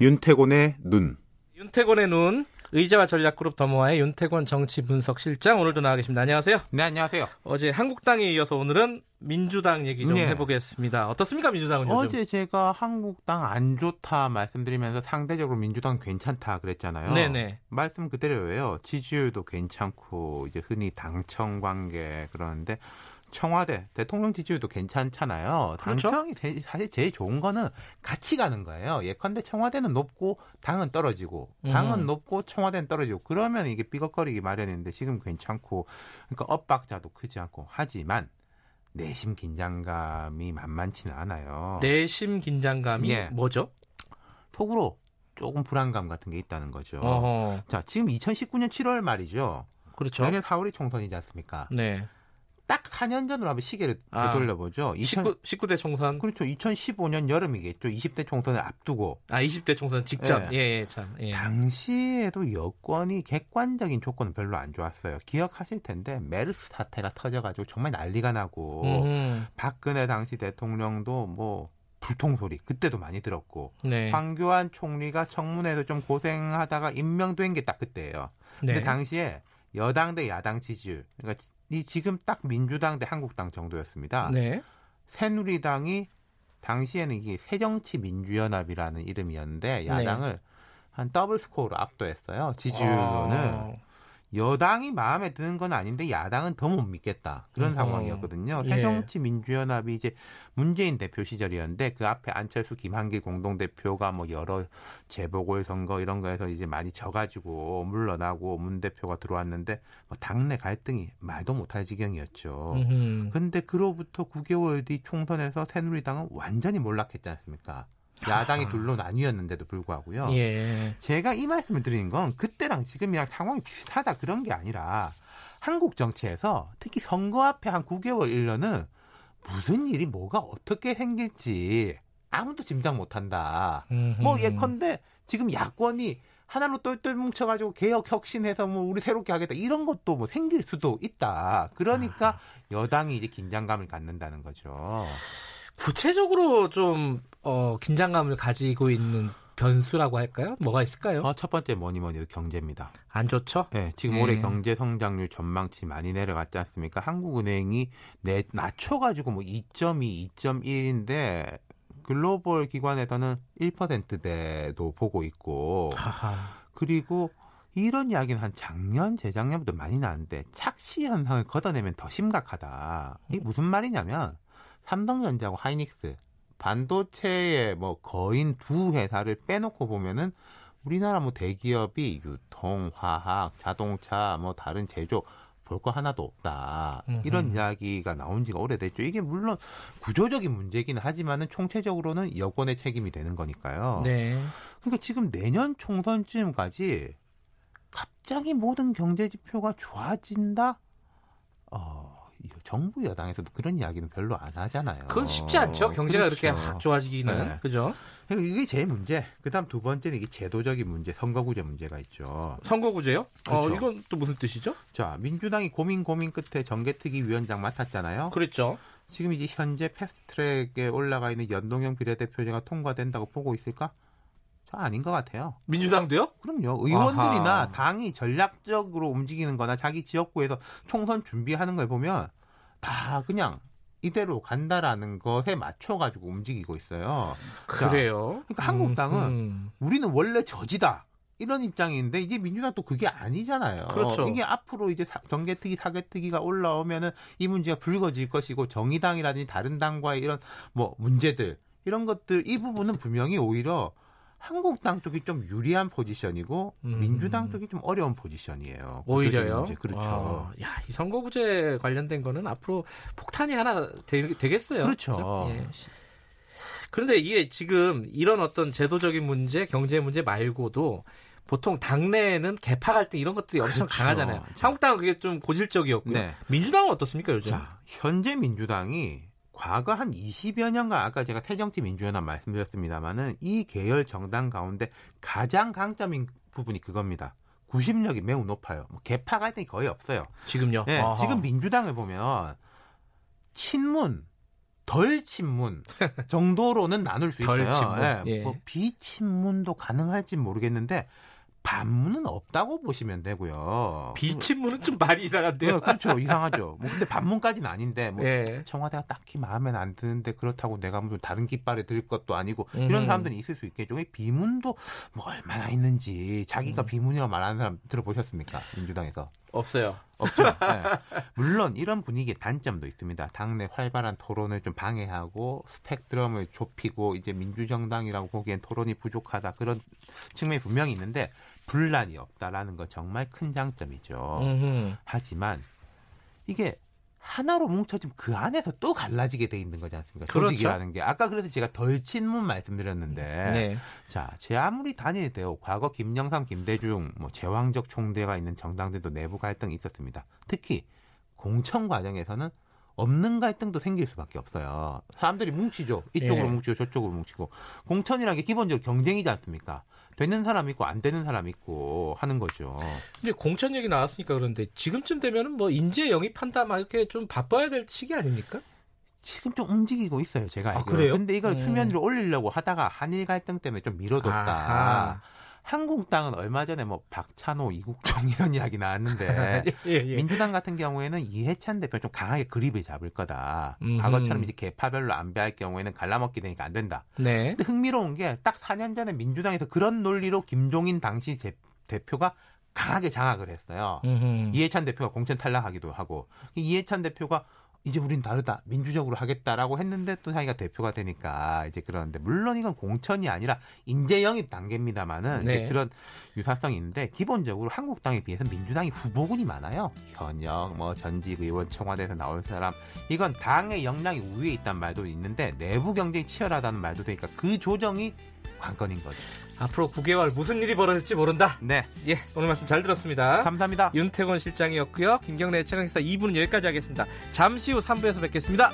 윤태곤의 눈. 윤태곤의 눈. 의자와 전략그룹 더모아의 윤태곤 정치분석실장 오늘도 나와 계십니다. 안녕하세요. 네, 안녕하세요. 어제 한국당에 이어서 오늘은 민주당 얘기 좀 네. 해보겠습니다. 어떻습니까, 민주당은 요즘? 어제 제가 한국당 안 좋다 말씀드리면서 상대적으로 민주당 괜찮다 그랬잖아요. 네네. 말씀 그대로예요. 지지율도 괜찮고 이제 흔히 당청 관계 그러는데 청와대 대통령 지지율도 괜찮잖아요. 그렇죠? 당청이 사실 제일 좋은 거는 같이 가는 거예요. 예컨대 청와대는 높고 당은 떨어지고 당은 음. 높고 청와대는 떨어지고 그러면 이게 삐걱거리기 마련인데 지금 괜찮고 그러니까 엇박자도 크지 않고 하지만 내심 긴장감이 만만치는 않아요. 내심 긴장감이 예. 뭐죠? 속으로 조금 불안감 같은 게 있다는 거죠. 어허. 자, 지금 2019년 7월 말이죠. 그렇죠. 내년 4월이 총선이지 않습니까? 네. 딱 4년 전으로 한번 시계를 아, 되돌려보죠. 19, 19 대 총선. 그렇죠. 2015년 여름이겠죠. 20대 총선을 앞두고. 아, 20대 총선 직전. 예, 예, 예 참. 예. 당시에도 여권이 객관적인 조건은 별로 안 좋았어요. 기억하실 텐데 메르스 사태가 터져가지고 정말 난리가 나고 음. 박근혜 당시 대통령도 뭐 불통 소리 그때도 많이 들었고 네. 황교안 총리가 청문회에서 좀 고생하다가 임명된 게 딱 그때예요. 근데 네. 당시에 여당 대 야당 지지율 그러니까 이 지금 딱 민주당 대 한국당 정도였습니다. 네. 새누리당이 당시에는 이게 새정치민주연합이라는 이름이었는데 네. 야당을 네. 한 더블 스코어로 압도했어요. 지지율로는. 아. 여당이 마음에 드는 건 아닌데 야당은 더 못 믿겠다 그런 어. 상황이었거든요. 예. 새정치민주연합이 이제 문재인 대표 시절이었는데 그 앞에 안철수, 김한길 공동대표가 뭐 여러 재보궐 선거 이런 거에서 이제 많이 져가지고 물러나고 문 대표가 들어왔는데 뭐 당내 갈등이 말도 못할 지경이었죠. 음흠. 근데 그로부터 9개월 뒤 총선에서 새누리당은 완전히 몰락했지 않습니까? 야당이 둘로 나뉘었는데도 불구하고요. 예. 제가 이 말씀을 드리는 건 그때랑 지금이랑 상황이 비슷하다 그런 게 아니라 한국 정치에서 특히 선거 앞에 한 9개월 1년은 무슨 일이 뭐가 어떻게 생길지 아무도 짐작 못한다. 뭐 예컨대 지금 야권이 하나로 똘똘 뭉쳐가지고 개혁 혁신해서 뭐 우리 새롭게 하겠다 이런 것도 뭐 생길 수도 있다. 그러니까 아. 여당이 이제 긴장감을 갖는다는 거죠. 구체적으로 좀 어, 긴장감을 가지고 있는 변수라고 할까요? 뭐가 있을까요? 어, 첫 번째 뭐니 뭐니 도 경제입니다. 안 좋죠? 네, 지금 네. 올해 경제 성장률 전망치 많이 내려갔지 않습니까? 한국은행이 내, 낮춰가지고 뭐 2.2, 2.1인데 글로벌 기관에서는 1%대도 보고 있고 하하. 그리고 이런 이야기는 한 작년, 재작년부터 많이 나는데 착시 현상을 걷어내면 더 심각하다. 이게 무슨 말이냐면 삼성전자하고 하이닉스 반도체의 뭐 거인 두 회사를 빼놓고 보면은 우리나라 뭐 대기업이 유통, 화학, 자동차, 뭐 다른 제조 볼 거 하나도 없다. 음흠. 이런 이야기가 나온 지가 오래됐죠. 이게 물론 구조적인 문제긴 하지만은 총체적으로는 여권의 책임이 되는 거니까요. 네. 그러니까 지금 내년 총선쯤까지 갑자기 모든 경제 지표가 좋아진다? 어, 정부 여당에서도 그런 이야기는 별로 안 하잖아요. 그건 쉽지 않죠. 경제가 그렇죠. 그렇게 확 좋아지기는. 네. 그죠? 이게 제일 문제. 그다음 두 번째는 이게 제도적인 문제, 선거구제 문제가 있죠. 선거구제요? 어, 그렇죠. 어, 이건 또 무슨 뜻이죠? 자, 민주당이 고민 고민 끝에 정개특위 위원장 맡았잖아요. 그렇죠. 지금 이제 현재 패스트트랙에 올라가 있는 연동형 비례대표제가 통과된다고 보고 있을까? 저 아닌 것 같아요. 민주당도요? 그럼요. 의원들이나 아하. 당이 전략적으로 움직이는 거나 자기 지역구에서 총선 준비하는 걸 보면 다 그냥 이대로 간다라는 것에 맞춰가지고 움직이고 있어요. 그래요? 자, 그러니까 한국당은 음, 음. 우리는 원래 저지다. 이런 입장인데 이게 민주당 또 그게 아니잖아요. 그렇죠. 이게 앞으로 이제 정개특위, 사개특위가 올라오면은 이 문제가 불거질 것이고 정의당이라든지 다른 당과의 이런 뭐 문제들 이런 것들 이 부분은 분명히 오히려 한국당 쪽이 좀 유리한 포지션이고 음. 민주당 쪽이 좀 어려운 포지션이에요. 오히려요. 그렇죠. 아, 야, 이 선거구제 관련된 거는 앞으로 폭탄이 하나 되, 겠어요 그렇죠. 예. 그런데 이게 지금 이런 어떤 제도적인 문제, 경제 문제 말고도 보통 당내에는 개파 갈등 이런 것들이 엄청 그렇죠. 강하잖아요. 한국당은 그게 좀 고질적이었고요. 네. 민주당은 어떻습니까 요즘? 자, 현재 민주당이 과거 한 20여 년간 아까 제가 새정치 민주연합 말씀드렸습니다마는 이 계열 정당 가운데 가장 강점인 부분이 그겁니다. 구심력이 매우 높아요. 뭐 개파 갈등이 거의 없어요. 지금요? 네, 지금 민주당을 보면 친문 덜 친문 정도로는 나눌 수 있어요. 친문. 네, 예. 뭐 비친문도 가능할지 모르겠는데 반문은 없다고 보시면 되고요. 비친문은 좀 말이 이상한데요. 네, 그렇죠. 이상하죠. 뭐 근데 반문까지는 아닌데 뭐 예. 청와대가 딱히 마음에 안 드는데 그렇다고 내가 무슨 다른 깃발에 들 것도 아니고 음. 이런 사람들이 있을 수 있겠죠. 비문도 뭐 얼마나 있는지 자기가 음. 비문이라고 말하는 사람 들어보셨습니까? 민주당에서. 없어요. 없죠. 네. 물론 이런 분위기의 단점도 있습니다. 당내 활발한 토론을 좀 방해하고 스펙트럼을 좁히고 이제 민주정당이라고 보기엔 토론이 부족하다 그런 측면이 분명히 있는데 분란이 없다라는 건 정말 큰 장점이죠. 음흠. 하지만 이게 하나로 뭉쳐지면 그 안에서 또 갈라지게 돼 있는 거지 않습니까? 그렇죠. 조직이라는 게 아까 그래서 제가 덜 친문 말씀드렸는데 네. 자, 제 아무리 단일돼요. 과거 김영삼, 김대중, 뭐 제왕적 총대가 있는 정당들도 내부 갈등이 있었습니다. 특히 공천 과정에서는 없는 갈등도 생길 수밖에 없어요. 사람들이 뭉치죠. 이쪽으로 예. 뭉치고 저쪽으로 뭉치고 공천이라는 게 기본적으로 경쟁이지 않습니까? 되는 사람 있고 안 되는 사람 있고 하는 거죠. 근데 공천 얘기 나왔으니까 그런데 지금쯤 되면은 뭐 인재 영입한다 막 이렇게 좀 바빠야 될 시기 아닙니까? 지금 좀 움직이고 있어요, 제가 알기로. 아, 그래요? 근데 이걸 음. 수면 위로 올리려고 하다가 한일 갈등 때문에 좀 미뤄뒀다. 아하. 한국당은 얼마 전에 뭐 박찬호, 이국종 이런 이야기 나왔는데 예, 예. 민주당 같은 경우에는 이해찬 대표 좀 강하게 그립을 잡을 거다. 음흠. 과거처럼 이제 개파별로 안배할 경우에는 갈라먹기 되니까 안 된다. 네. 근데 흥미로운 게 딱 4년 전에 민주당에서 그런 논리로 김종인 당시 제, 대표가 강하게 장악을 했어요. 음흠. 이해찬 대표가 공천 탈락하기도 하고 이해찬 대표가 이제 우린 다르다. 민주적으로 하겠다라고 했는데 또 자기가 대표가 되니까 이제 그러는데 물론 이건 공천이 아니라 인재 영입 단계입니다만은 네. 그런 유사성이 있는데 기본적으로 한국당에 비해서 민주당이 후보군이 많아요. 현역 뭐 전직 의원 청와대에서 나올 사람. 이건 당의 역량이 우위에 있다는 말도 있는데 내부 경쟁이 치열하다는 말도 되니까 그 조정이 관건인 거죠. 앞으로 9개월 무슨 일이 벌어질지 모른다. 네. 예, 오늘 말씀 잘 들었습니다. 감사합니다. 윤태곤 실장이었고요. 김경래 최강기사 2부는 여기까지 하겠습니다. 잠시 후 3부에서 뵙겠습니다.